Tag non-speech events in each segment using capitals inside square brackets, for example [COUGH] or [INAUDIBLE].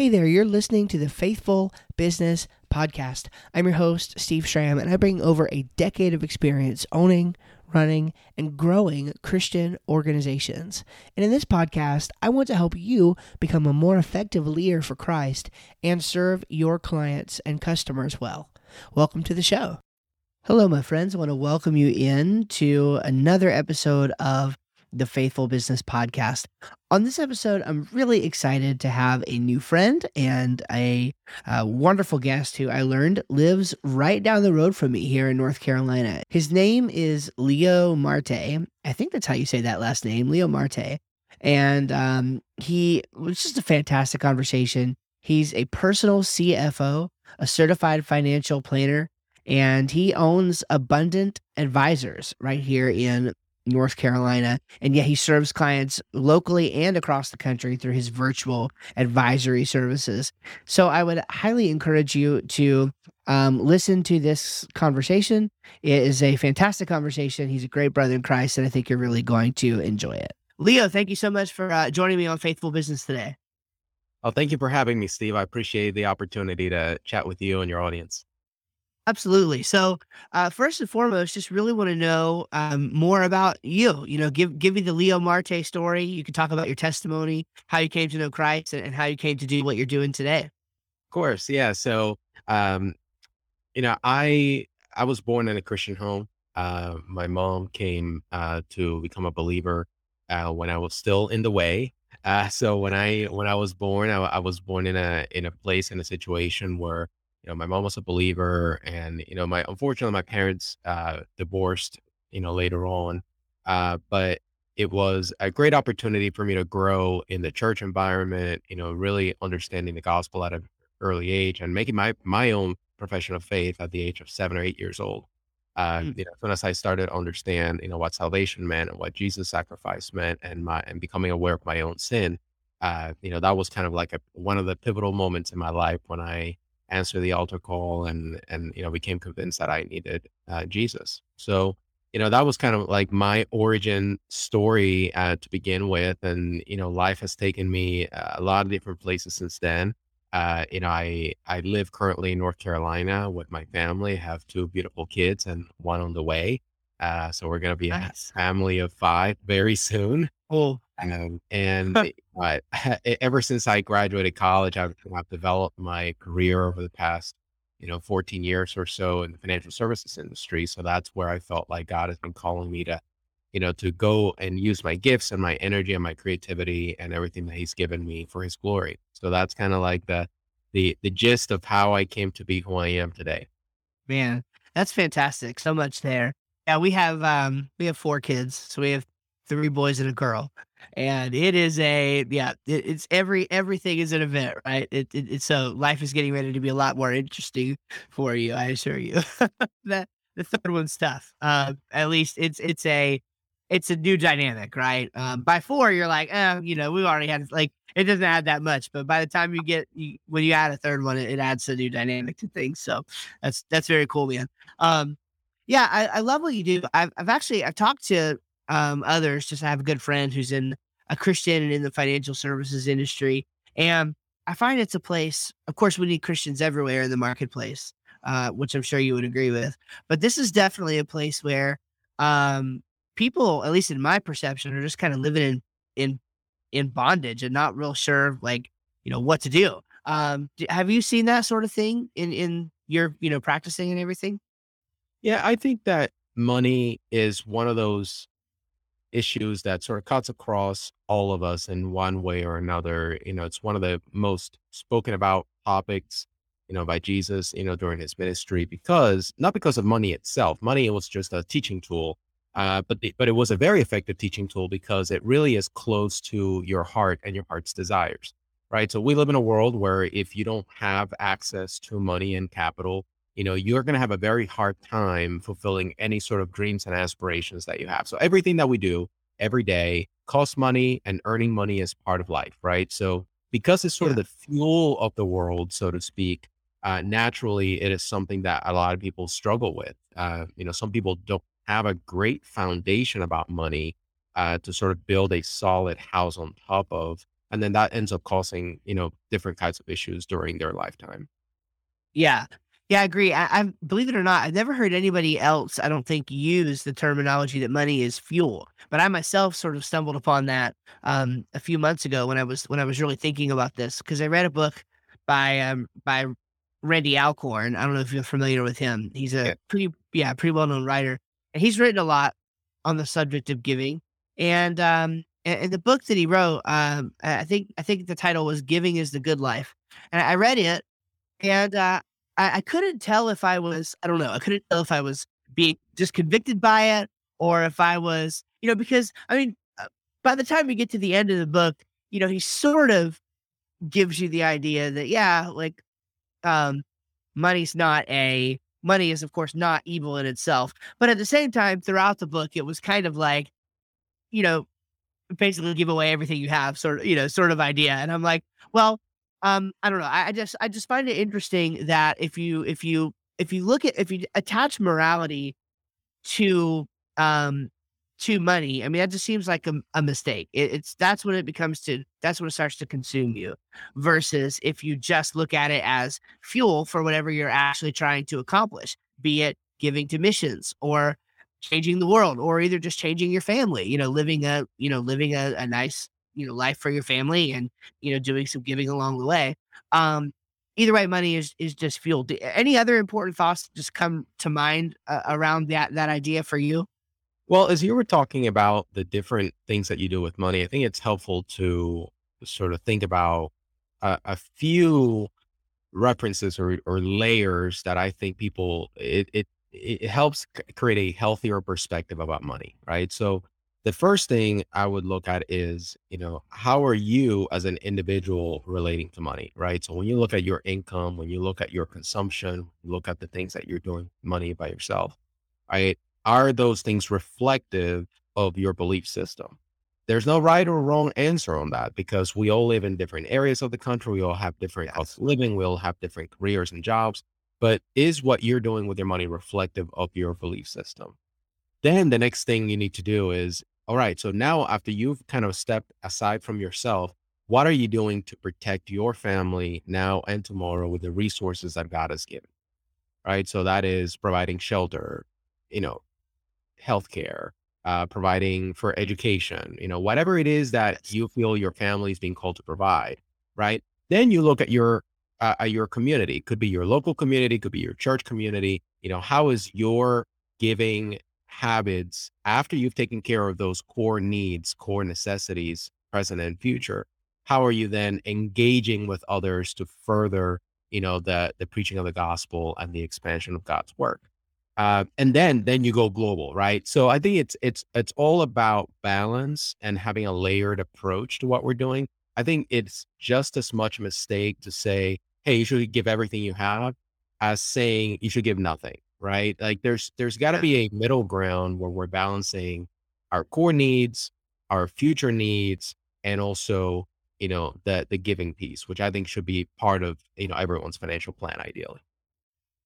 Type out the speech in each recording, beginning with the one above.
Hey there, you're listening to the Faithful Business Podcast. I'm your host, Steve Schramm, and I bring over a decade of experience owning, running, and growing Christian organizations. And in this podcast, I want to help you become a more effective leader for Christ and serve your clients and customers well. Welcome to the show. Hello, my friends. I want to welcome you in to another episode of the Faithful Business Podcast. On this episode, I'm really excited to have a new friend and a, a, wonderful guest who I learned lives right down the road from me here in North Carolina. His name is Leo Marte. I think that's how you say that last name, Leo Marte. And um, he was just a fantastic conversation. He's a personal CFO, a certified financial planner, and he owns Abundant Advisors right here in North Carolina. And yet he serves clients locally and across the country through his virtual advisory services. So I would highly encourage you to um, listen to this conversation. It is a fantastic conversation. He's a great brother in Christ, and I think you're really going to enjoy it. Leo, thank you so much for uh, joining me on Faithful Business today. Oh, thank you for having me, Steve. I appreciate the opportunity to chat with you and your audience. Absolutely. So, uh, first and foremost, just really want to know um, more about you. You know, give give me the Leo Marte story. You can talk about your testimony, how you came to know Christ, and, and how you came to do what you're doing today. Of course, yeah. So, um, you know, I I was born in a Christian home. Uh, my mom came uh, to become a believer uh, when I was still in the way. Uh, so when I when I was born, I, I was born in a in a place in a situation where you know, my mom was a believer, and you know, my unfortunately my parents uh, divorced, you know, later on. Uh, but it was a great opportunity for me to grow in the church environment. You know, really understanding the gospel at an early age and making my my own profession of faith at the age of seven or eight years old. Uh, mm. you know, as soon as I started to understand, you know, what salvation meant and what Jesus' sacrifice meant, and my and becoming aware of my own sin, uh, you know, that was kind of like a one of the pivotal moments in my life when I answer the altar call and and you know became convinced that I needed uh, Jesus. So you know that was kind of like my origin story uh, to begin with, and you know life has taken me uh, a lot of different places since then. Uh, you know, I I live currently in North Carolina with my family. Have two beautiful kids and one on the way. Uh, so we're gonna be nice. a family of five very soon. Oh, um, and [LAUGHS] uh, [LAUGHS] ever since I graduated college, I've, I've developed my career over the past, you know, 14 years or so in the financial services industry. So that's where I felt like God has been calling me to, you know, to go and use my gifts and my energy and my creativity and everything that He's given me for His glory. So that's kind of like the the the gist of how I came to be who I am today. Man, that's fantastic. So much there. Yeah, we have um we have four kids. So we have three boys and a girl and it is a yeah it, it's every everything is an event right? It, it, so life is getting ready to be a lot more interesting for you i assure you. [LAUGHS] That the third one's tough uh, at least it's it's a it's a new dynamic right? Um, by four you're like eh, you know we already had like it doesn't add that much but by the time you get you, when you add a third one it, it, adds a new dynamic to things so that's that's very cool man. Um yeah I, I love what you do I've, I've actually i've talked to um, others. Just I have a good friend who's in a Christian and in the financial services industry, and I find it's a place. Of course, we need Christians everywhere in the marketplace, uh, which I'm sure you would agree with. But this is definitely a place where um, people, at least in my perception, are just kind of living in in in bondage and not real sure, like you know, what to do. Um, have you seen that sort of thing in in your you know practicing and everything? Yeah, I think that money is one of those issues that sort of cuts across all of us in one way or another. You know, it's one of the most spoken about topics, you know, by Jesus, you know, during his ministry, because not because of money itself. Money was just a teaching tool, uh, but the, but it was a very effective teaching tool because it really is close to your heart and your heart's desires, right? So we live in a world where if you don't have access to money and capital, you know, you're going to have a very hard time fulfilling any sort of dreams and aspirations that you have. So everything that we do every day costs money and earning money is part of life, right? So because it's sort yeah. of the fuel of the world, so to speak, uh, naturally it is something that a lot of people struggle with. Uh, you know, some people don't have a great foundation about money uh, to sort of build a solid house on top of. and then that ends up causing you know different kinds of issues during their lifetime yeah yeah i agree I, I believe it or not i've never heard anybody else i don't think use the terminology that money is fuel but i myself sort of stumbled upon that um, a few months ago when i was when i was really thinking about this because i read a book by um, by randy alcorn i don't know if you're familiar with him he's a yeah. pretty yeah pretty well-known writer and he's written a lot on the subject of giving and um in the book that he wrote, um, I think I think the title was "Giving Is the Good Life," and I read it, and uh, I, I couldn't tell if I was I don't know I couldn't tell if I was being just convicted by it or if I was you know because I mean uh, by the time we get to the end of the book, you know he sort of gives you the idea that yeah like um money's not a money is of course not evil in itself but at the same time throughout the book it was kind of like you know basically give away everything you have, sort of, you know, sort of idea. And I'm like, well, um, I don't know. I, I just I just find it interesting that if you if you if you look at if you attach morality to um to money, I mean that just seems like a, a mistake. It, it's that's when it becomes to that's when it starts to consume you. Versus if you just look at it as fuel for whatever you're actually trying to accomplish, be it giving to missions or changing the world or either just changing your family, you know, living a, you know, living a, a nice, you know, life for your family and, you know, doing some giving along the way. Um, either way, money is, is just fuel. Any other important thoughts just come to mind uh, around that, that idea for you? Well, as you were talking about the different things that you do with money, I think it's helpful to sort of think about a, a few references or, or layers that I think people it, it it helps create a healthier perspective about money, right? So the first thing I would look at is, you know, how are you as an individual relating to money, right? So when you look at your income, when you look at your consumption, look at the things that you're doing money by yourself, right? Are those things reflective of your belief system? There's no right or wrong answer on that because we all live in different areas of the country. We all have different costs of living. We all have different careers and jobs but is what you're doing with your money reflective of your belief system? Then the next thing you need to do is, all right, so now after you've kind of stepped aside from yourself, what are you doing to protect your family now and tomorrow with the resources that God has given? Right. So that is providing shelter, you know, healthcare, uh, providing for education, you know, whatever it is that you feel your family is being called to provide. Right. Then you look at your uh, your community. It could be your local community, could be your church community. You know, how is your giving habits after you've taken care of those core needs, core necessities, present and future? How are you then engaging with others to further, you know, the the preaching of the gospel and the expansion of God's work? Uh, and then then you go global, right? So I think it's it's it's all about balance and having a layered approach to what we're doing. I think it's just as much a mistake to say, hey, you should give everything you have as saying you should give nothing, right? Like there's there's got to be a middle ground where we're balancing our core needs, our future needs, and also you know the the giving piece, which I think should be part of you know everyone's financial plan ideally.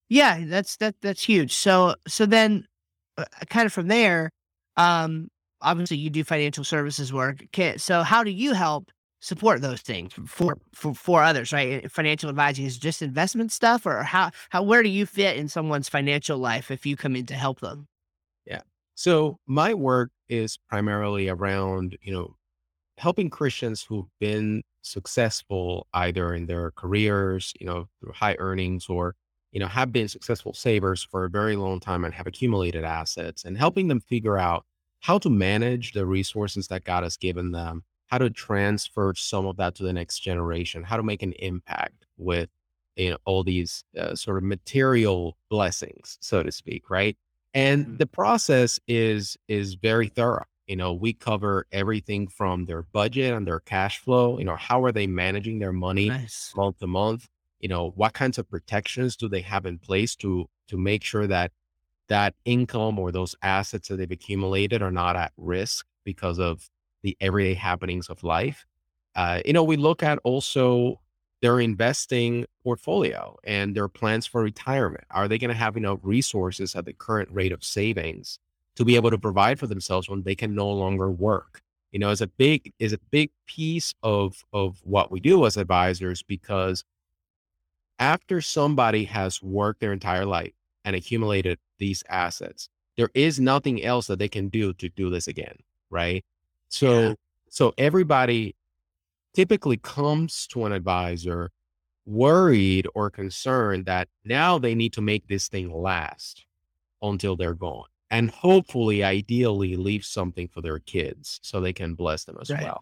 Yeah, that's that that's huge. So so then, uh, kind of from there, um, obviously you do financial services work. Okay, so how do you help support those things for for for others, right? Financial advising is just investment stuff, or how how where do you fit in someone's financial life if you come in to help them? Yeah. So my work is primarily around you know helping Christians who've been successful either in their careers, you know, through high earnings, or you know have been successful savers for a very long time and have accumulated assets, and helping them figure out how to manage the resources that God has given them how to transfer some of that to the next generation, how to make an impact with you know all these uh, sort of material blessings, so to speak, right? And mm-hmm. the process is is very thorough. You know, we cover everything from their budget and their cash flow. You know, how are they managing their money nice. month to month? You know, what kinds of protections do they have in place to to make sure that that income or those assets that they've accumulated are not at risk because of the everyday happenings of life. Uh, you know, we look at also their investing portfolio and their plans for retirement. Are they going to have enough resources at the current rate of savings to be able to provide for themselves when they can no longer work? you know, is a big is a big piece of of what we do as advisors because after somebody has worked their entire life and accumulated these assets, there is nothing else that they can do to do this again, right? So yeah. so everybody typically comes to an advisor worried or concerned that now they need to make this thing last until they're gone and hopefully ideally leave something for their kids so they can bless them as right. well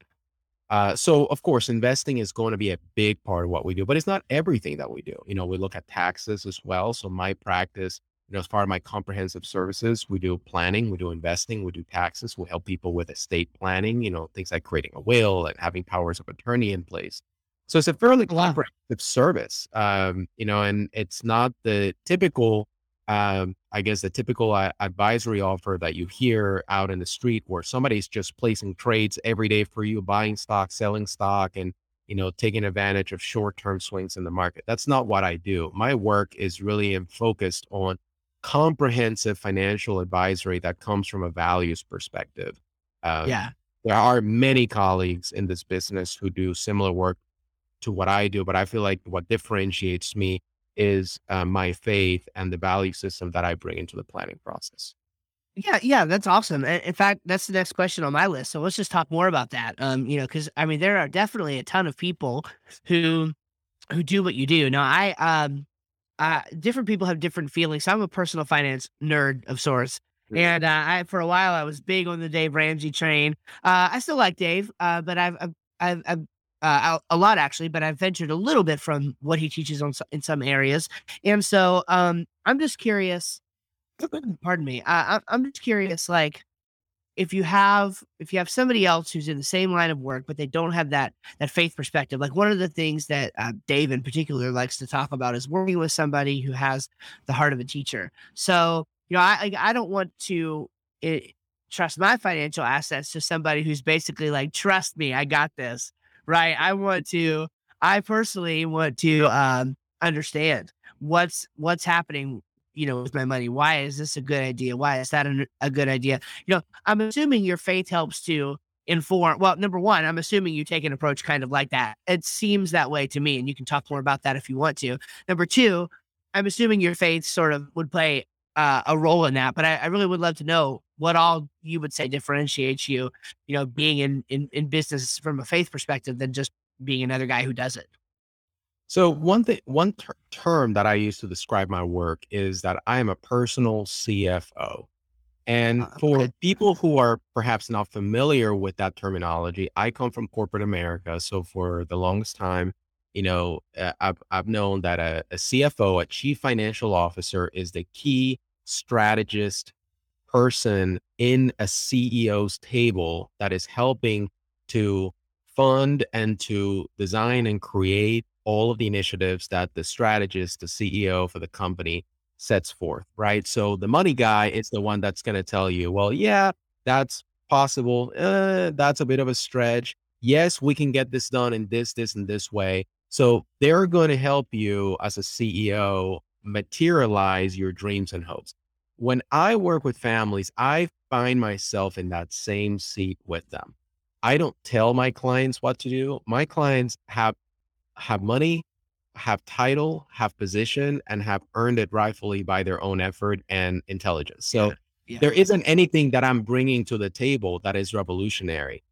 uh, so of course investing is going to be a big part of what we do but it's not everything that we do you know we look at taxes as well so my practice you know as part of my comprehensive services we do planning we do investing we do taxes we help people with estate planning you know things like creating a will and having powers of attorney in place so it's a fairly comprehensive service, um, you know, and it's not the typical, um, I guess, the typical uh, advisory offer that you hear out in the street where somebody's just placing trades every day for you, buying stock, selling stock, and you know, taking advantage of short-term swings in the market. That's not what I do. My work is really focused on comprehensive financial advisory that comes from a values perspective. Um, yeah. There are many colleagues in this business who do similar work to what I do, but I feel like what differentiates me is uh, my faith and the value system that I bring into the planning process. Yeah, yeah, that's awesome. In fact, that's the next question on my list. So let's just talk more about that. Um, you know, because I mean, there are definitely a ton of people who who do what you do. Now, I um, uh, different people have different feelings. I'm a personal finance nerd of sorts, mm-hmm. and uh, I for a while I was big on the Dave Ramsey train. Uh, I still like Dave, uh, but I've I've, I've uh, a lot actually, but I've ventured a little bit from what he teaches on in some areas. And so um, I'm just curious. [CLEARS THROAT] pardon me. I, I'm just curious, like if you have if you have somebody else who's in the same line of work, but they don't have that that faith perspective. Like one of the things that uh, Dave in particular likes to talk about is working with somebody who has the heart of a teacher. So you know, I I don't want to. It, eh, trust my financial assets to somebody who's basically like, trust me, I got this right? I want to, I personally want to um, understand what's what's happening you know with my money why is this a good idea? Why is that a, good idea? You know i'm assuming your faith helps to inform well number one i'm assuming you take an approach kind of like that. It seems that way to me and you can talk more about that if you want to. Number two i'm assuming your faith sort of would play uh, a role in that but I, I really would love to know what all you would say differentiates you, you know, being in, in, in business from a faith perspective than just being another guy who does it? So one thing, one ter- term that I use to describe my work is that I am a personal CFO. And uh, for people who are perhaps not familiar with that terminology, I come from corporate America. So for the longest time, you know, uh, I've, I've known that a, a CFO, a chief financial officer, is the key strategist person in a CEO's table that is helping to fund and to design and create all of the initiatives that the strategist, the CEO for the company sets forth, right? So the money guy is the one that's going to tell you, well, yeah, that's possible. Uh, that's a bit of a stretch. Yes, we can get this done in this, this, and this way. So they're going to help you as a CEO materialize your dreams and hopes when I work with families, I find myself in that same seat with them. I don't tell my clients what to do. My clients have have money, have title, have position, and have earned it rightfully by their own effort and intelligence. So yeah, yeah. there isn't anything that I'm bringing to the table that is revolutionary.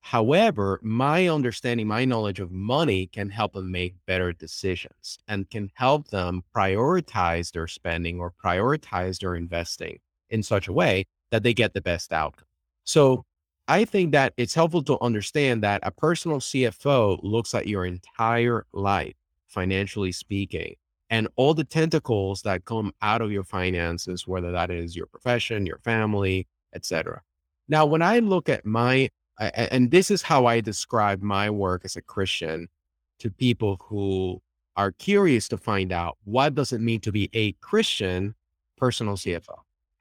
However, my understanding, my knowledge of money can help them make better decisions and can help them prioritize their spending or prioritize their investing in such a way that they get the best outcome. So I think that it's helpful to understand that a personal CFO looks at your entire life, financially speaking, and all the tentacles that come out of your finances, whether that is your profession, your family, etc. Now, when I look at my and this is how I describe my work as a Christian to people who are curious to find out what does it mean to be a Christian personal CFO.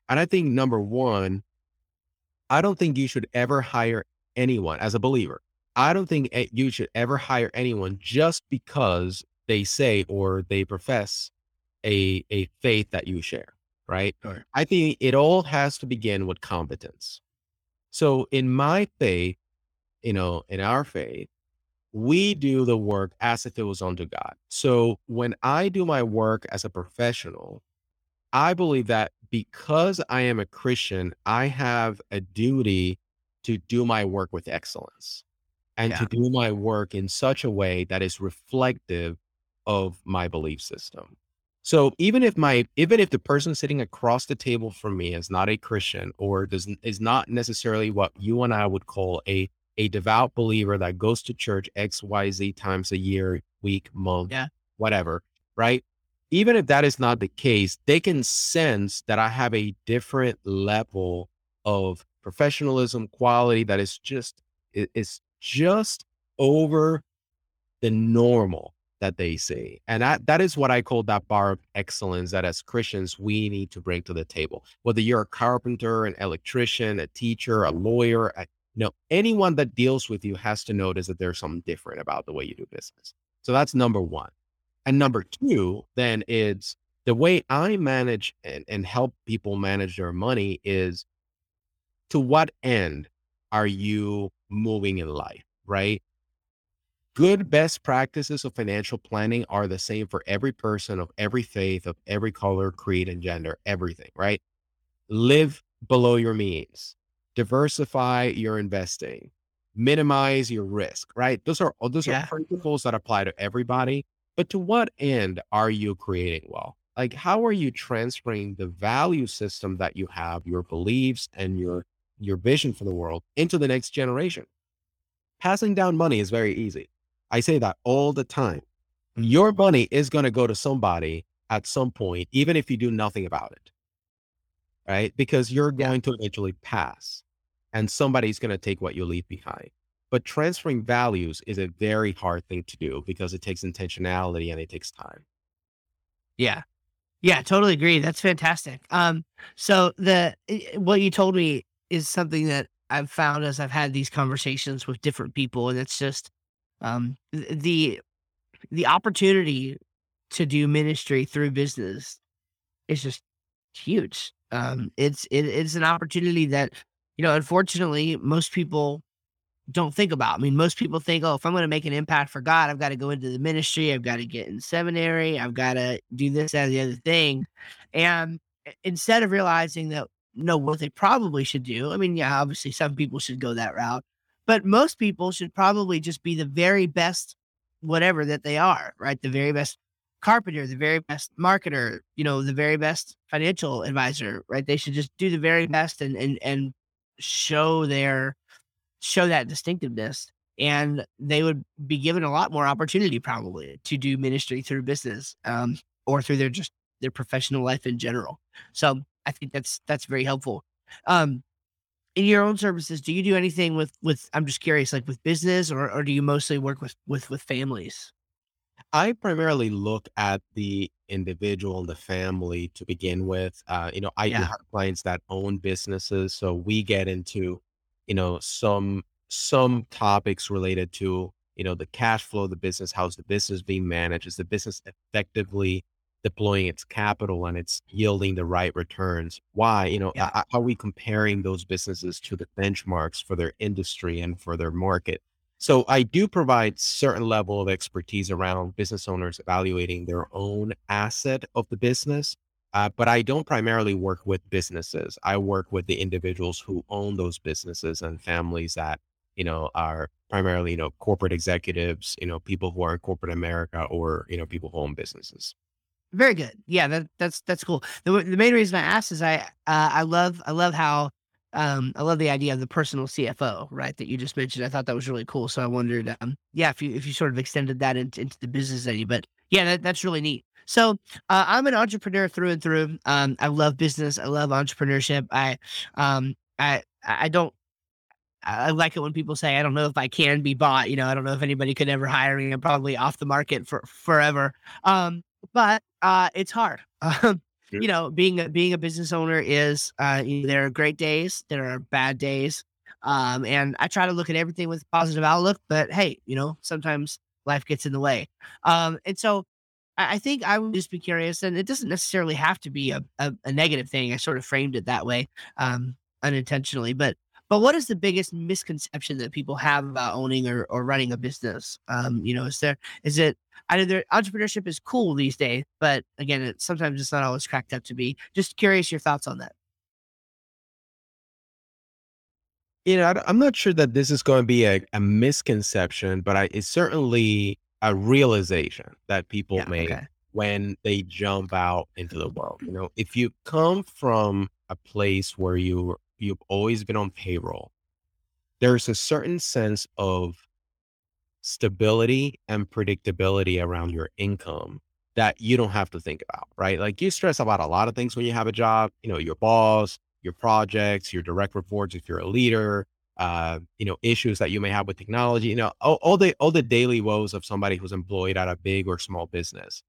And I think number one, I don't think you should ever hire anyone as a believer. I don't think you should ever hire anyone just because they say or they profess a a faith that you share, right? Sure. I think it all has to begin with competence. So in my faith, you know, in our faith, we do the work as if it was unto God. So when I do my work as a professional, I believe that because I am a Christian, I have a duty to do my work with excellence and Yeah. to do my work in such a way that is reflective of my belief system. So even if my even if the person sitting across the table from me is not a Christian or does is not necessarily what you and I would call a a devout believer that goes to church XYZ times a year, week, month, Yeah. whatever, right? Even if that is not the case, they can sense that I have a different level of professionalism, quality that is just it- it's just over the normal that they see. And that, that is what I call that bar of excellence that as Christians we need to bring to the table. Whether you're a carpenter, an electrician, a teacher, a lawyer, a, you know, anyone that deals with you has to notice that there's something different about the way you do business. So that's number one. And number two, then it's the way I manage and, and help people manage their money is to what end are you moving in life, right? Good best practices of financial planning are the same for every person of every faith, of every color, creed, and gender, everything, right? Live below your means, diversify your investing, minimize your risk, right? Those are those Yeah. are principles that apply to everybody. But to what end are you creating wealth? Like, how are you transferring the value system that you have, your beliefs and your your vision for the world into the next generation? Passing down money is very easy. I say that all the time. Mm. Your money is going to go to somebody at some point, even if you do nothing about it. Right? Because you're Yeah. going to eventually pass and somebody's going to take what you leave behind. But transferring values is a very hard thing to do because it takes intentionality and it takes time. Yeah. Yeah, totally agree. That's fantastic. Um, so the what you told me is something that I've found as I've had these conversations with different people, and it's just um the the opportunity to do ministry through business is just huge. Um, it's it, it's an opportunity that you know, unfortunately, most people don't think about. I mean, most people think, oh, if I'm going to make an impact for God, I've got to go into the ministry, I've got to get in seminary, I've got to do this, that, the other thing. And instead of realizing that, no, what they probably should do, I mean, yeah, obviously some people should go that route, but most people should probably just be the very best, whatever that they are, right? The very best carpenter, the very best marketer, you know, the very best financial advisor, right? They should just do the very best and, and, and show their, show that distinctiveness and they would be given a lot more opportunity probably to do ministry through business um, or through their just their professional life in general so i think that's that's very helpful um, in your own services do you do anything with with i'm just curious like with business or, or do you mostly work with with with families I primarily look at the individual and the family to begin with. Uh, you know, I do Yeah. have clients that own businesses, so we get into, you know, some some topics related to, you know, the cash flow of the business, how's the business being managed, is the business effectively deploying its capital and it's yielding the right returns? Why? You know, Yeah. how are we comparing those businesses to the benchmarks for their industry and for their market? So I do provide certain level of expertise around business owners evaluating their own asset of the business. Uh, but I don't primarily work with businesses. I work with the individuals who own those businesses and families that, you know, are primarily, you know, corporate executives, you know, people who are in corporate America or, you know, people who own businesses. Very good. Yeah, that that's that's cool. The the main reason I asked is I uh, I love I love how um I love the idea of the personal CFO, right? That you just mentioned. I thought that was really cool. So I wondered, um, yeah, if you if you sort of extended that into, into the business any, but yeah, that, that's really neat. So uh, I'm an entrepreneur through and through. Um, I love business. I love entrepreneurship. I um I I don't I like it when people say, I don't know if I can be bought. You know, I don't know if anybody could ever hire me. I'm probably off the market for forever. Um, but uh, it's hard. [LAUGHS] Um, Sure. you know, being a, being a business owner is uh, you know, there are great days, there are bad days, um, and I try to look at everything with a positive outlook. But hey, you know, sometimes life gets in the way, um, and so I, I think I would just be curious, and it doesn't necessarily have to be a, a, a negative thing. I sort of framed it that way, um, unintentionally, but But what is the biggest misconception that people have about owning or, or running a business? Um, you know, is there is it either entrepreneurship is cool these days, but again, it, sometimes it's not always cracked up to be. Just curious your thoughts on that. You know, I, am not sure that this is going to be a, a misconception, but I, it's certainly a realization that people yeah, make okay. when they jump out into the world. You know, if you come from a place where you you've always been on payroll, there's a certain sense of stability and predictability around your income that you don't have to think about, right? Like you stress about a lot of things when you have a job, you know, your boss, your projects, your direct reports, if you're a leader, uh, you know, issues that you may have with technology, you know, all, all the all the daily woes of somebody who's employed at a big or small business.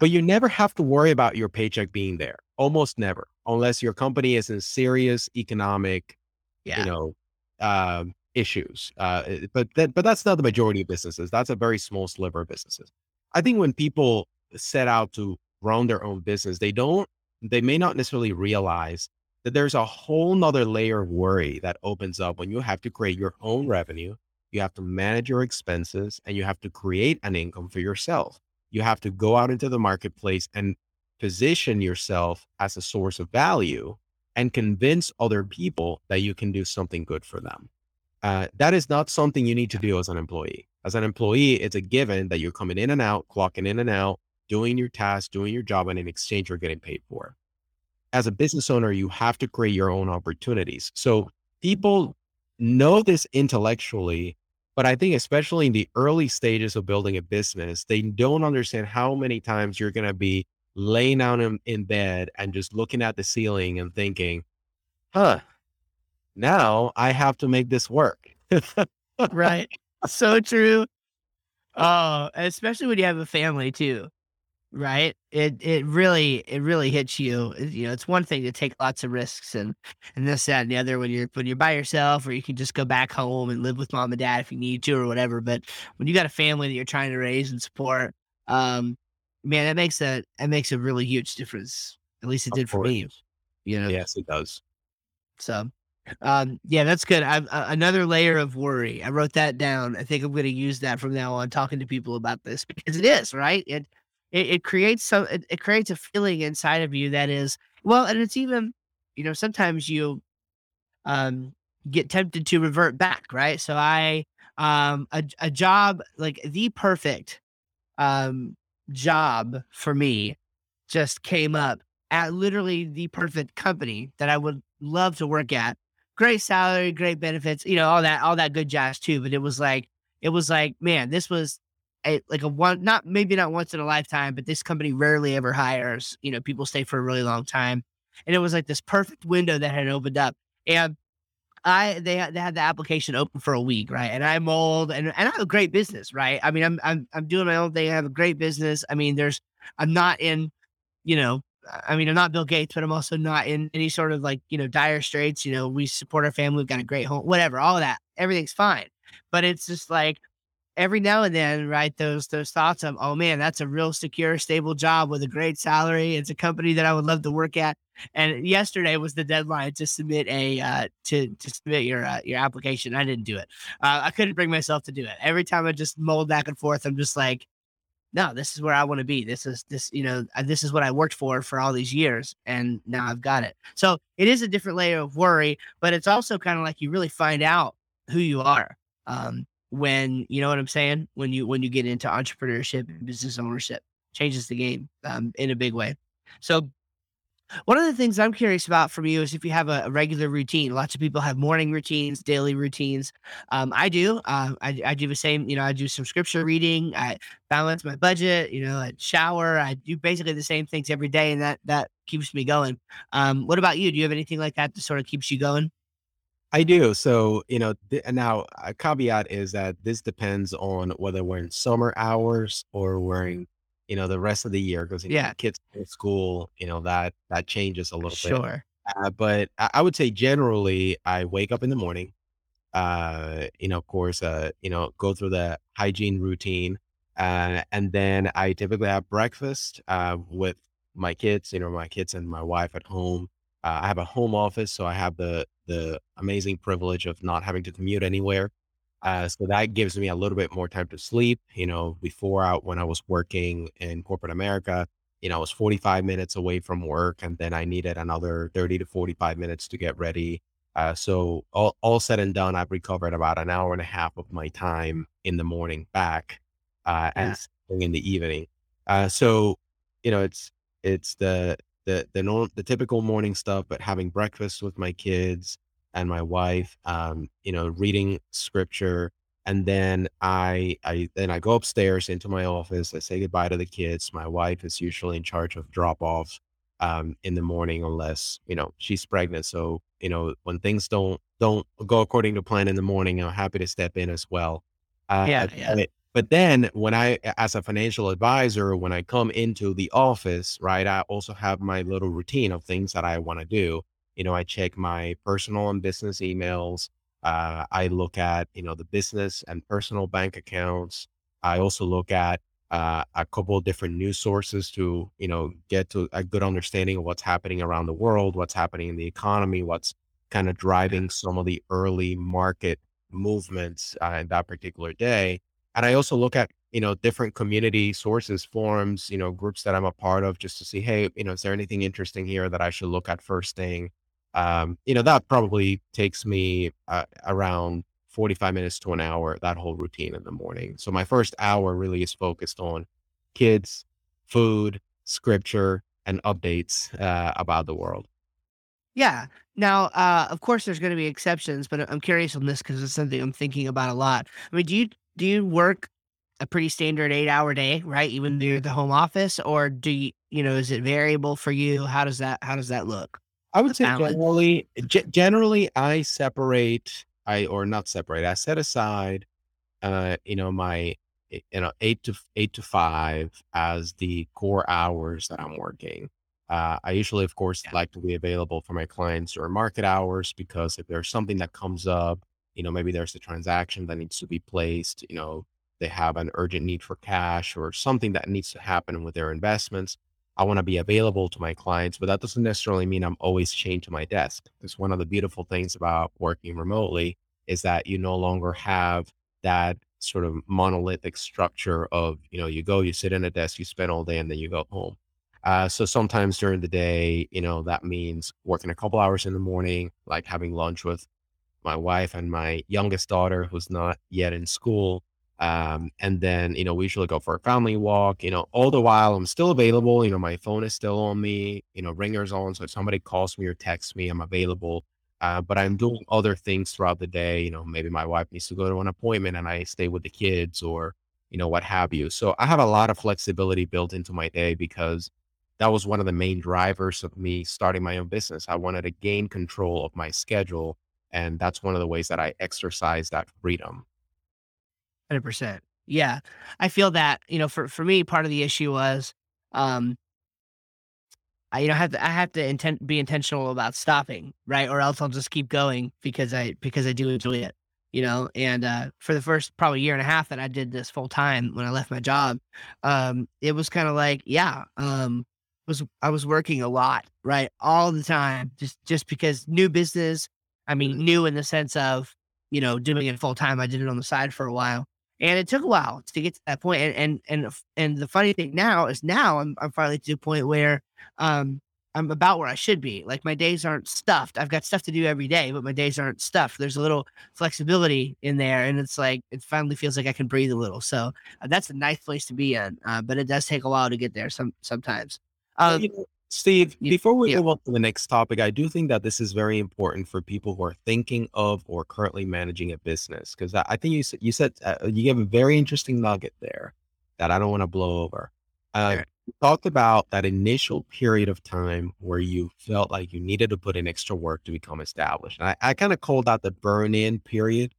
But you never have to worry about your paycheck being there. Almost never, unless your company is in serious economic, yeah. you know, uh, issues. Uh, eh, but that, but that's not the majority of businesses. That's a very small sliver of businesses. I think when people set out to run their own business, they don't, they may not necessarily realize that there's a whole nother layer of worry that opens up when you have to create your own revenue, you have to manage your expenses, and you have to create an income for yourself. You have to go out into the marketplace and position yourself as a source of value and convince other people that you can do something good for them. Uh, that is not something you need to do as an employee. As an employee, it's a given that you're coming in and out, clocking in and out, doing your tasks, doing your job, and in exchange, you're getting paid for as a business owner, you have to create your own opportunities. So people know this intellectually, but I think especially in the early stages of building a business, they don't understand how many times you're going to be laying down in, in bed and just looking at the ceiling and thinking, huh, now I have to make this work. right. So true. Oh, especially when you have a family too right? It it really it really hits you you know it's one thing to take lots of risks and and this that and the other when you're when you're by yourself or you can just go back home and live with mom and dad if you need to or whatever but when you got a family that you're trying to raise and support um man that makes a that makes a really huge difference. At least it of did course. for me you know? Yes it does. So um yeah that's good. I uh, another layer of worry i wrote that down. I think i'm going to use that from now on talking to people about this because it is right? It it, it creates some it, it creates a feeling inside of you that is well and it's even you know sometimes you um get tempted to revert back right? So i um a, a job like the perfect um job for me just came up at literally the perfect company that i would love to work at. Great salary great benefits you know all that all that good jazz too but it was like it was like man this was a, like a one, not maybe not once in a lifetime, but this company rarely ever hires. You know, people stay for a really long time, and it was like this perfect window that had opened up, and I they had, they had the application open for a week, right? And I mold and, and I have a great business, right? I mean, I'm I'm I'm doing my own thing. I have a great business. I mean, there's I'm not in, you know, I mean, I'm not Bill Gates, but I'm also not in any sort of like you know dire straits. You know, we support our family. We've got a great home, whatever. All that, everything's fine. But it's just like every now and then, right, those those thoughts of, oh man, that's a real secure, stable job with a great salary. It's a company that I would love to work at. And yesterday was the deadline to submit a uh, to to submit your uh, your application. I didn't do it. Uh, I couldn't bring myself to do it. Every time I just mold back and forth, I'm just like, no, this is where I want to be. This is this, you know, this is what I worked for for all these years, and now I've got it. So it is a different layer of worry, but it's also kind of like you really find out who you are. Um, when you know what I'm saying when you when you get into entrepreneurship and business ownership changes the game um, in a big way. So one of the things I'm curious about from you is if you have a, a regular routine. Lots of people have morning routines, daily routines. Um, I do. Uh, I, I do the same. You know, I do some scripture reading. I balance my budget. You know, I shower. I do basically the same things every day, and that that keeps me going. Um, what about you? Do you have anything like that that sort of keeps you going? I do. So, you know, th- now a caveat is that this depends on whether we're in summer hours or we're in, you know, the rest of the year because Yeah, kids in school, you know, that that changes a little bit. sure. Uh, but I, I would say generally, I wake up in the morning. Uh, you know, of course, uh, you know, go through the hygiene routine, uh, and then I typically have breakfast uh, with my kids. You know, my kids and my wife at home. Uh, I have a home office, so I have the the amazing privilege of not having to commute anywhere. Uh, so that gives me a little bit more time to sleep. You know, before out when I was working in corporate America, you know, I was 45 minutes away from work and then I needed another 30 to 45 minutes to get ready. Uh, so all, all said and done, I've recovered about an hour and a half of my time in the morning back, uh, Yeah. and in the evening. Uh, so, you know, it's, it's the, the, the, norm, the typical morning stuff, but having breakfast with my kids and my wife, um, you know, reading scripture, and then I I then I go upstairs into my office. I say goodbye to the kids. My wife is usually in charge of drop off um, in the morning, unless you know she's pregnant. So you know when things don't don't go according to plan in the morning, I'm happy to step in as well. Uh, Yeah. Yeah. But then when I, as a financial advisor, when I come into the office, right, I also have my little routine of things that I want to do. You know, I check my personal and business emails. Uh, I look at, you know, the business and personal bank accounts. I also look at uh, a couple of different news sources to, you know, get to a good understanding of what's happening around the world, what's happening in the economy, what's kind of driving some of the early market movements uh, in that particular day. And I also look at, you know, different community sources, forums, you know, groups that I'm a part of just to see, hey, you know, is there anything interesting here that I should look at first thing? Um, you know, that probably takes me uh, around 45 minutes to an hour, that whole routine in the morning. So my first hour really is focused on kids, food, scripture, and updates uh, about the world. Yeah. Now, uh, of course, there's going to be exceptions, but I'm curious on this because it's something I'm thinking about a lot. I mean, do you do you work a pretty standard eight hour day, right? Even though the home office, or do you, you know, is it variable for you? How does that how does that look? I would say balance. generally, ge- generally, I separate, I or not separate. I set aside, uh, you know, my, eh, you know, eight to eight to five as the core hours that I'm working. Uh, I usually, of course, Yeah. like to be available for my clients or market hours because if there's something that comes up, you know, maybe there's a transaction that needs to be placed, you know, they have an urgent need for cash or something that needs to happen with their investments. I want to be available to my clients, but that doesn't necessarily mean I'm always chained to my desk. Because one of the beautiful things about working remotely is that you no longer have that sort of monolithic structure of, you know, you go, you sit in a desk, you spend all day, and then you go home. Uh, so sometimes during the day, you know, that means working a couple hours in the morning, like having lunch with my wife and my youngest daughter, who's not yet in school. Um, and then, you know, we usually go for a family walk, you know, all the while I'm still available. You know, my phone is still on me, you know, ringer's on. So if somebody calls me or texts me, I'm available. Uh, but I'm doing other things throughout the day. You know, maybe my wife needs to go to an appointment and I stay with the kids or, you know, what have you. So I have a lot of flexibility built into my day because that was one of the main drivers of me starting my own business. I wanted to gain control of my schedule. And that's one of the ways that I exercise that freedom. 100%. Yeah. I feel that, you know, for for me, part of the issue was, um, I, you know, have to I have to intent be intentional about stopping, right? Or else I'll just keep going because I because I do enjoy it, you know. And uh, for the first probably year and a half that I did this full time when I left my job, um, it was kind of like, yeah, um, was I was working a lot, right, all the time, just just because new business. I mean, new in the sense of you know doing it full time. I did it on the side for a while, and it took a while to get to that point. And and and and the funny thing now is now I'm I'm finally to the point where um I'm about where I should be. Like my days aren't stuffed. I've got stuff to do every day, but my days aren't stuffed. There's a little flexibility in there, and it's like it finally feels like I can breathe a little. So uh, that's a nice place to be in. Uh, but it does take a while to get there. Some sometimes. Um, you know, Steve, yeah, before we yeah, move on to the next topic, I do think that this is very important for people who are thinking of or currently managing a business. Because I, I think you said you said uh, you gave a very interesting nugget there that I don't want to blow over. Uh, you talked about that initial period of time where you felt like you needed to put in extra work to become established. And I, I kind of called that the burn in period.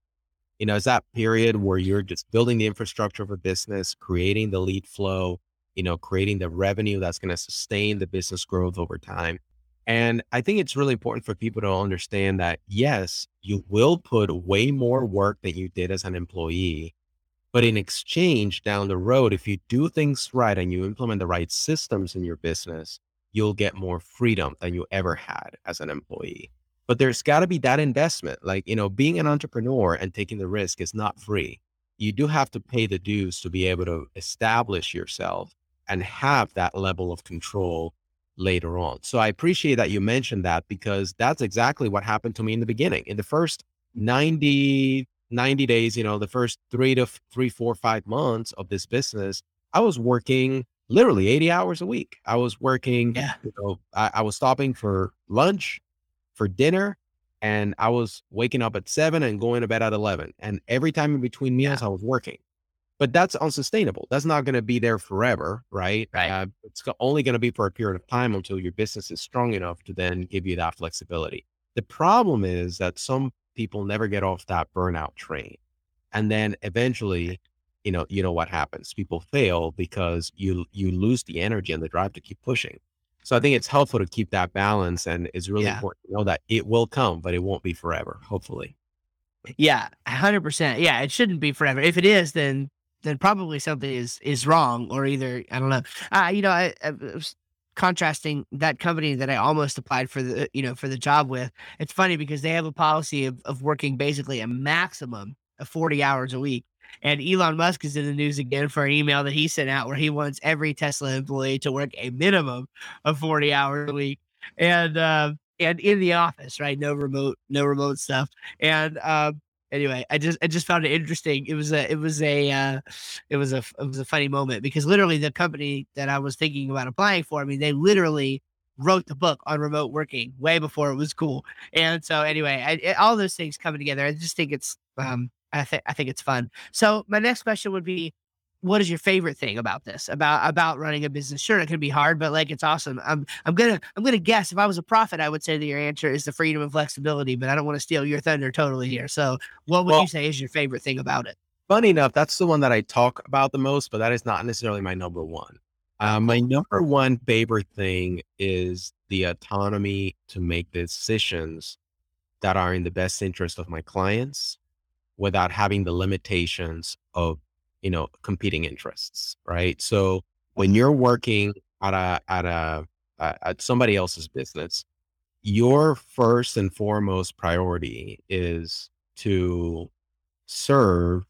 You know, is that period where you're just building the infrastructure of a business, creating the lead flow, you know, creating the revenue that's going to sustain the business growth over time. And I think it's really important for people to understand that yes, you will put way more work than you did as an employee. But in exchange, down the road, if you do things right and you implement the right systems in your business, you'll get more freedom than you ever had as an employee. but there's got to be that investment. Like, you know, being an entrepreneur and taking the risk is not free. You do have to pay the dues to be able to establish yourself and have that level of control later on. So I appreciate that you mentioned that because that's exactly what happened to me in the beginning. In the first 90, 90 days, you know, the first three to three, four, five months of this business, I was working literally 80 hours a week. I was working, Yeah. you know, I, I was stopping for lunch, for dinner, and I was waking up at seven and going to bed at 11. And every time in between meals, I was working. But that's unsustainable. That's not going to be there forever, right? Right. Uh, it's only going to be for a period of time until your business is strong enough to then give you that flexibility. The problem is that some people never get off that burnout train. And then eventually, you know, you know what happens. People fail because you you lose the energy and the drive to keep pushing. So I think it's helpful to keep that balance and it's really Yeah. important to know that it will come, but it won't be forever, hopefully. Yeah, hundred percent. Yeah, it shouldn't be forever. If it is, then then probably something is is wrong, or either I don't know. Uh, you know, I, I was contrasting that company that I almost applied for the you know for the job with. It's funny because they have a policy of of working basically a maximum of forty hours a week. And Elon Musk is in the news again for an email that he sent out where he wants every Tesla employee to work a minimum of 40 hours a week and uh, and in the office, right? No remote, no remote stuff. And um, anyway, I just I just found it interesting. It was a it was a uh, it was a it was a funny moment because literally the company that I was thinking about applying for, I mean, they literally wrote the book on remote working way before it was cool. And so anyway, I, it- all those things coming together, I just think it's um I think I think it's fun. So my next question would be what is your favorite thing about this? About about running a business? Sure it can be hard but like it's awesome. I'm i'm gonna i'm gonna guess if i was a prophet i would say that your answer is the freedom and flexibility but i don't want to steal your thunder totally here. So what would Well- you say is your favorite thing about it? Funny enough, that's the one that I talk about the most, but that is not necessarily my number one. Uh, my number one favorite thing is the autonomy to make decisions that are in the best interest of my clients without having the limitations of you know competing interests right? So when you're working at a at a at somebody else's business your first and foremost priority is to serve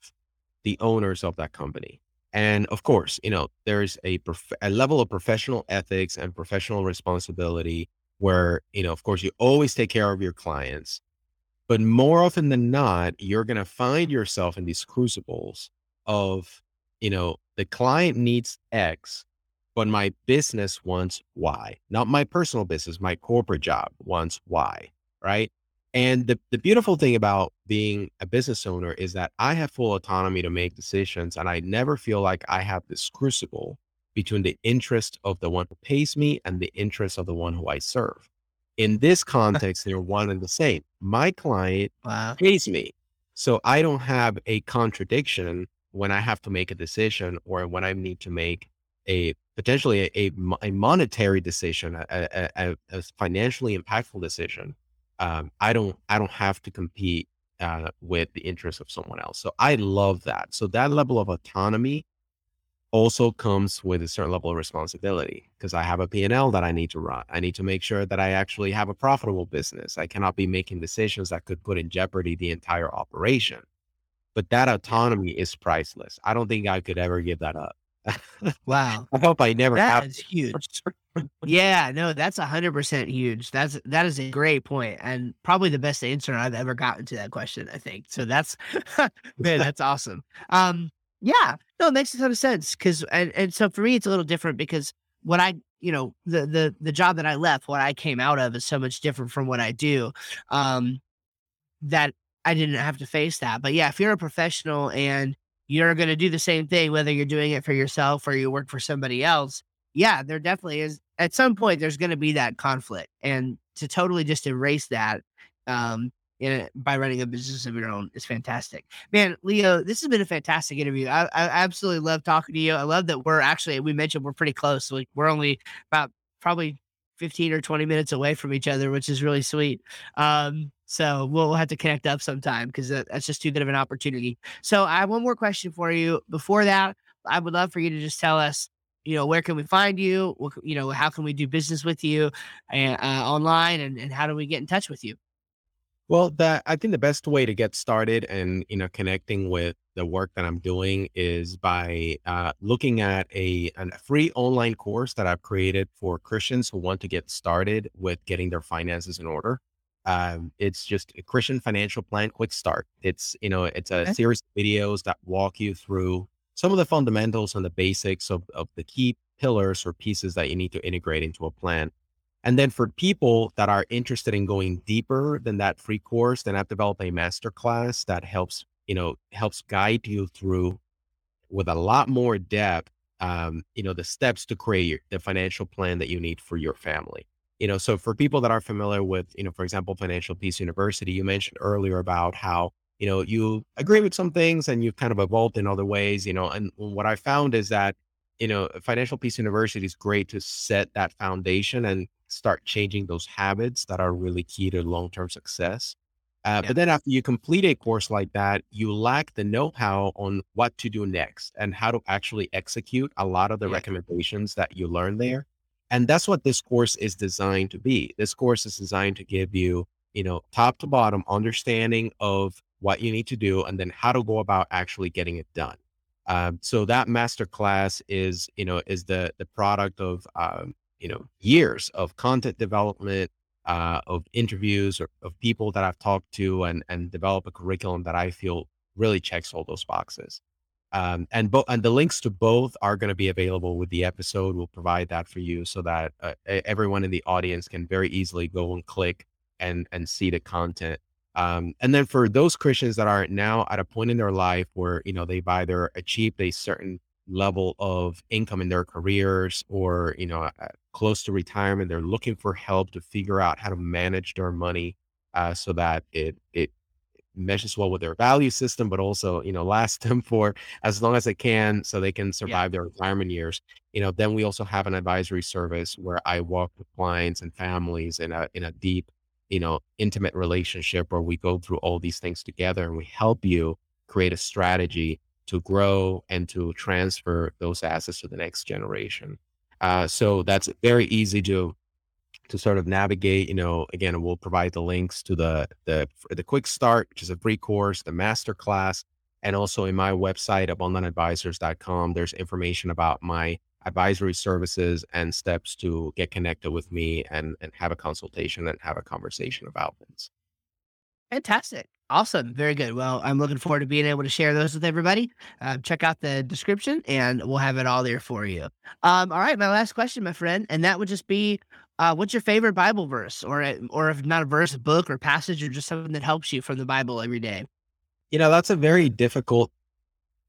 the owners of that company. And of course you know there's a prof- a level of professional ethics and professional responsibility where you know of course you always take care of your clients but more often than not you're going to find yourself in these crucibles of you know the client needs x but my business wants y not my personal business my corporate job wants y right? And the, the beautiful thing about being a business owner is that i have full autonomy to make decisions and i never feel like i have this crucible between the interest of the one who pays me and the interest of the one who i serve. In this [LAUGHS] context they're one and the same. My client wow. pays me. So I don't have a contradiction when I have to make a decision or when I need to make a potentially a, a monetary decision, a, a, a, financially impactful decision. Um, I don't I don't have to compete uh, with the interests of someone else. So I love that. So that level of autonomy also comes with a certain level of responsibility because I have a P&L that I need to run. I need to make sure that I actually have a profitable business. I cannot be making decisions that could put in jeopardy the entire operation. But that autonomy is priceless. I don't think I could ever give that up. [LAUGHS] wow I hope I never that have. is huge yeah no that's a hundred percent huge that's that is a great point and probably the best answer i've ever gotten to that question i think so that's [LAUGHS] man that's awesome um yeah no it makes a ton of sense because and, and so for me it's a little different because what i you know the the the job that i left what i came out of is so much different from what i do um that i didn't have to face that but yeah if you're a professional and you're going to do the same thing whether you're doing it for yourself or you work for somebody else yeah there definitely is at some point there's going to be that conflict and to totally just erase that um in by running a business of your own is fantastic. Man leo this has been a fantastic interview I, I absolutely love talking to you i love that we're actually we mentioned we're pretty close like we're only about probably 15 or 20 minutes away from each other which is really sweet um so we'll, have to connect up sometime because that, that's just too good of an opportunity. So i have one more question for you. Before that i would love for you to just tell us you know where can we find you? What, you know how can we do business with you and uh, online and, and how do we get in touch with you? Well, that I think the best way to get started and you know connecting with the work that I'm doing is by uh, looking at a, a free online course that I've created for Christians who want to get started with getting their finances in order. Um, it's just a Christian financial plan quick start. It's you know it's a Okay. series of videos that walk you through some of the fundamentals and the basics of, of the key pillars or pieces that you need to integrate into a plan and then for people that are interested in going deeper than that free course, then I've developed a master class that helps, you know, helps guide you through with a lot more depth, um, you know, the steps to create your, the financial plan that you need for your family. You know, so for people that are familiar with, you know, for example, Financial Peace University, you mentioned earlier about how, you know, you agree with some things and you've kind of evolved in other ways, you know, and what I found is that, you know, Financial Peace University is great to set that foundation and start changing those habits that are really key to long-term success. Uh, Yeah. but then after you complete a course like that, you lack the know-how on what to do next and how to actually execute a lot of the Yeah. recommendations that you learn there. And that's what this course is designed to be. This course is designed to give you, you know, top to bottom understanding of what you need to do and then how to go about actually getting it done. Um, so that master class is, you know, is the the product of um, you know, years of content development, uh, of interviews or of people that I've talked to and and develop a curriculum that I feel really checks all those boxes. Um, and both and the links to both are going to be available with the episode. We'll provide that for you so that uh, everyone in the audience can very easily go and click and and see the content. Um, and then for those Christians that are now at a point in their life where you know they've either achieved a certain level of income in their careers or you know close to retirement, they're looking for help to figure out how to manage their money uh, so that it it meshes well with their value system, but also, you know, lasts [LAUGHS] them for as long as it can so they can Yeah. survive their retirement years. You know, then we also have an advisory service where I walk with clients and families in a in a deep, you know, intimate relationship where we go through all these things together and we help you create a strategy to grow and to transfer those assets to the next generation. Uh, so that's very easy to to sort of navigate, you know, again, we'll provide the links to the the the quick start, which is a free course, the master class, and also in my website, abundantadvisors.com, there's information about my advisory services and steps to get connected with me and and have a consultation and have a conversation about things. Fantastic. Awesome. Very good. Well, I'm looking forward to being able to share those with everybody. Uh, check out the description and we'll have it all there for you. Um, all right. My last question, my friend, and that would just be uh, what's your favorite Bible verse or, a- or if not a verse, a book or passage or just something that helps you from the Bible every day? You know, that's a very difficult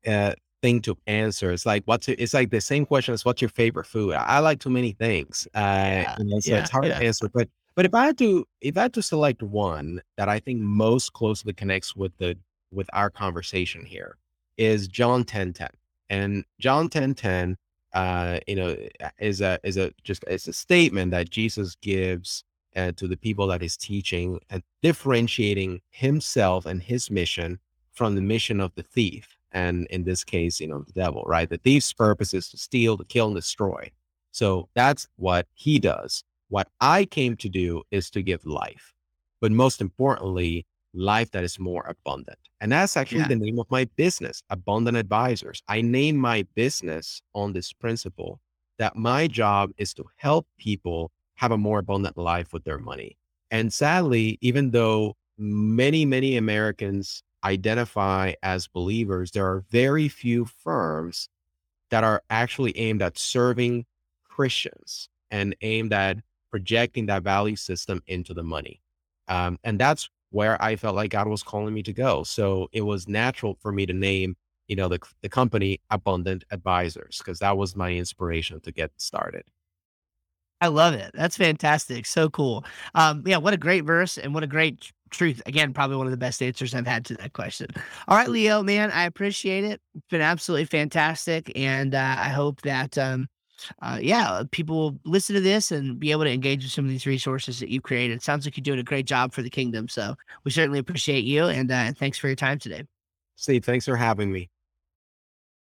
uh, thing to answer. It's like what's it, it's like the same question as what's your favorite food? I, I like too many things. Uh, Yeah. you know, so Yeah. it's hard Yeah. to answer. But but if I had to if I had to select one that I think most closely connects with the with our conversation here is John ten ten. And John ten ten uh, you know, is a is a just it's a statement that Jesus gives uh, to the people that he's teaching and differentiating himself and his mission from the mission of the thief. And in this case, you know, the devil, right? The thief's purpose is to steal, to kill, and destroy. So that's what he does. What I came to do is to give life, but most importantly, life that is more abundant. And that's actually Yeah. the name of my business, Abundant Advisors. I name my business on this principle that my job is to help people have a more abundant life with their money. And sadly, even though many, many Americans identify as believers, there are very few firms that are actually aimed at serving Christians and aimed at projecting that value system into the money. Um, and that's where I felt like God was calling me to go. So it was natural for me to name, you know, the, the company Abundant Advisors, because that was my inspiration to get started. I love it. That's fantastic. So cool. Um, yeah, what a great verse and what a great truth. Again, probably one of the best answers I've had to that question. All right, Leo, man, I appreciate it. It's been absolutely fantastic. And uh, I hope that, um, uh, yeah, people will listen to this and be able to engage with some of these resources that you've created. It sounds like you're doing a great job for the kingdom. So we certainly appreciate you. And uh, thanks for your time today. Steve, thanks for having me.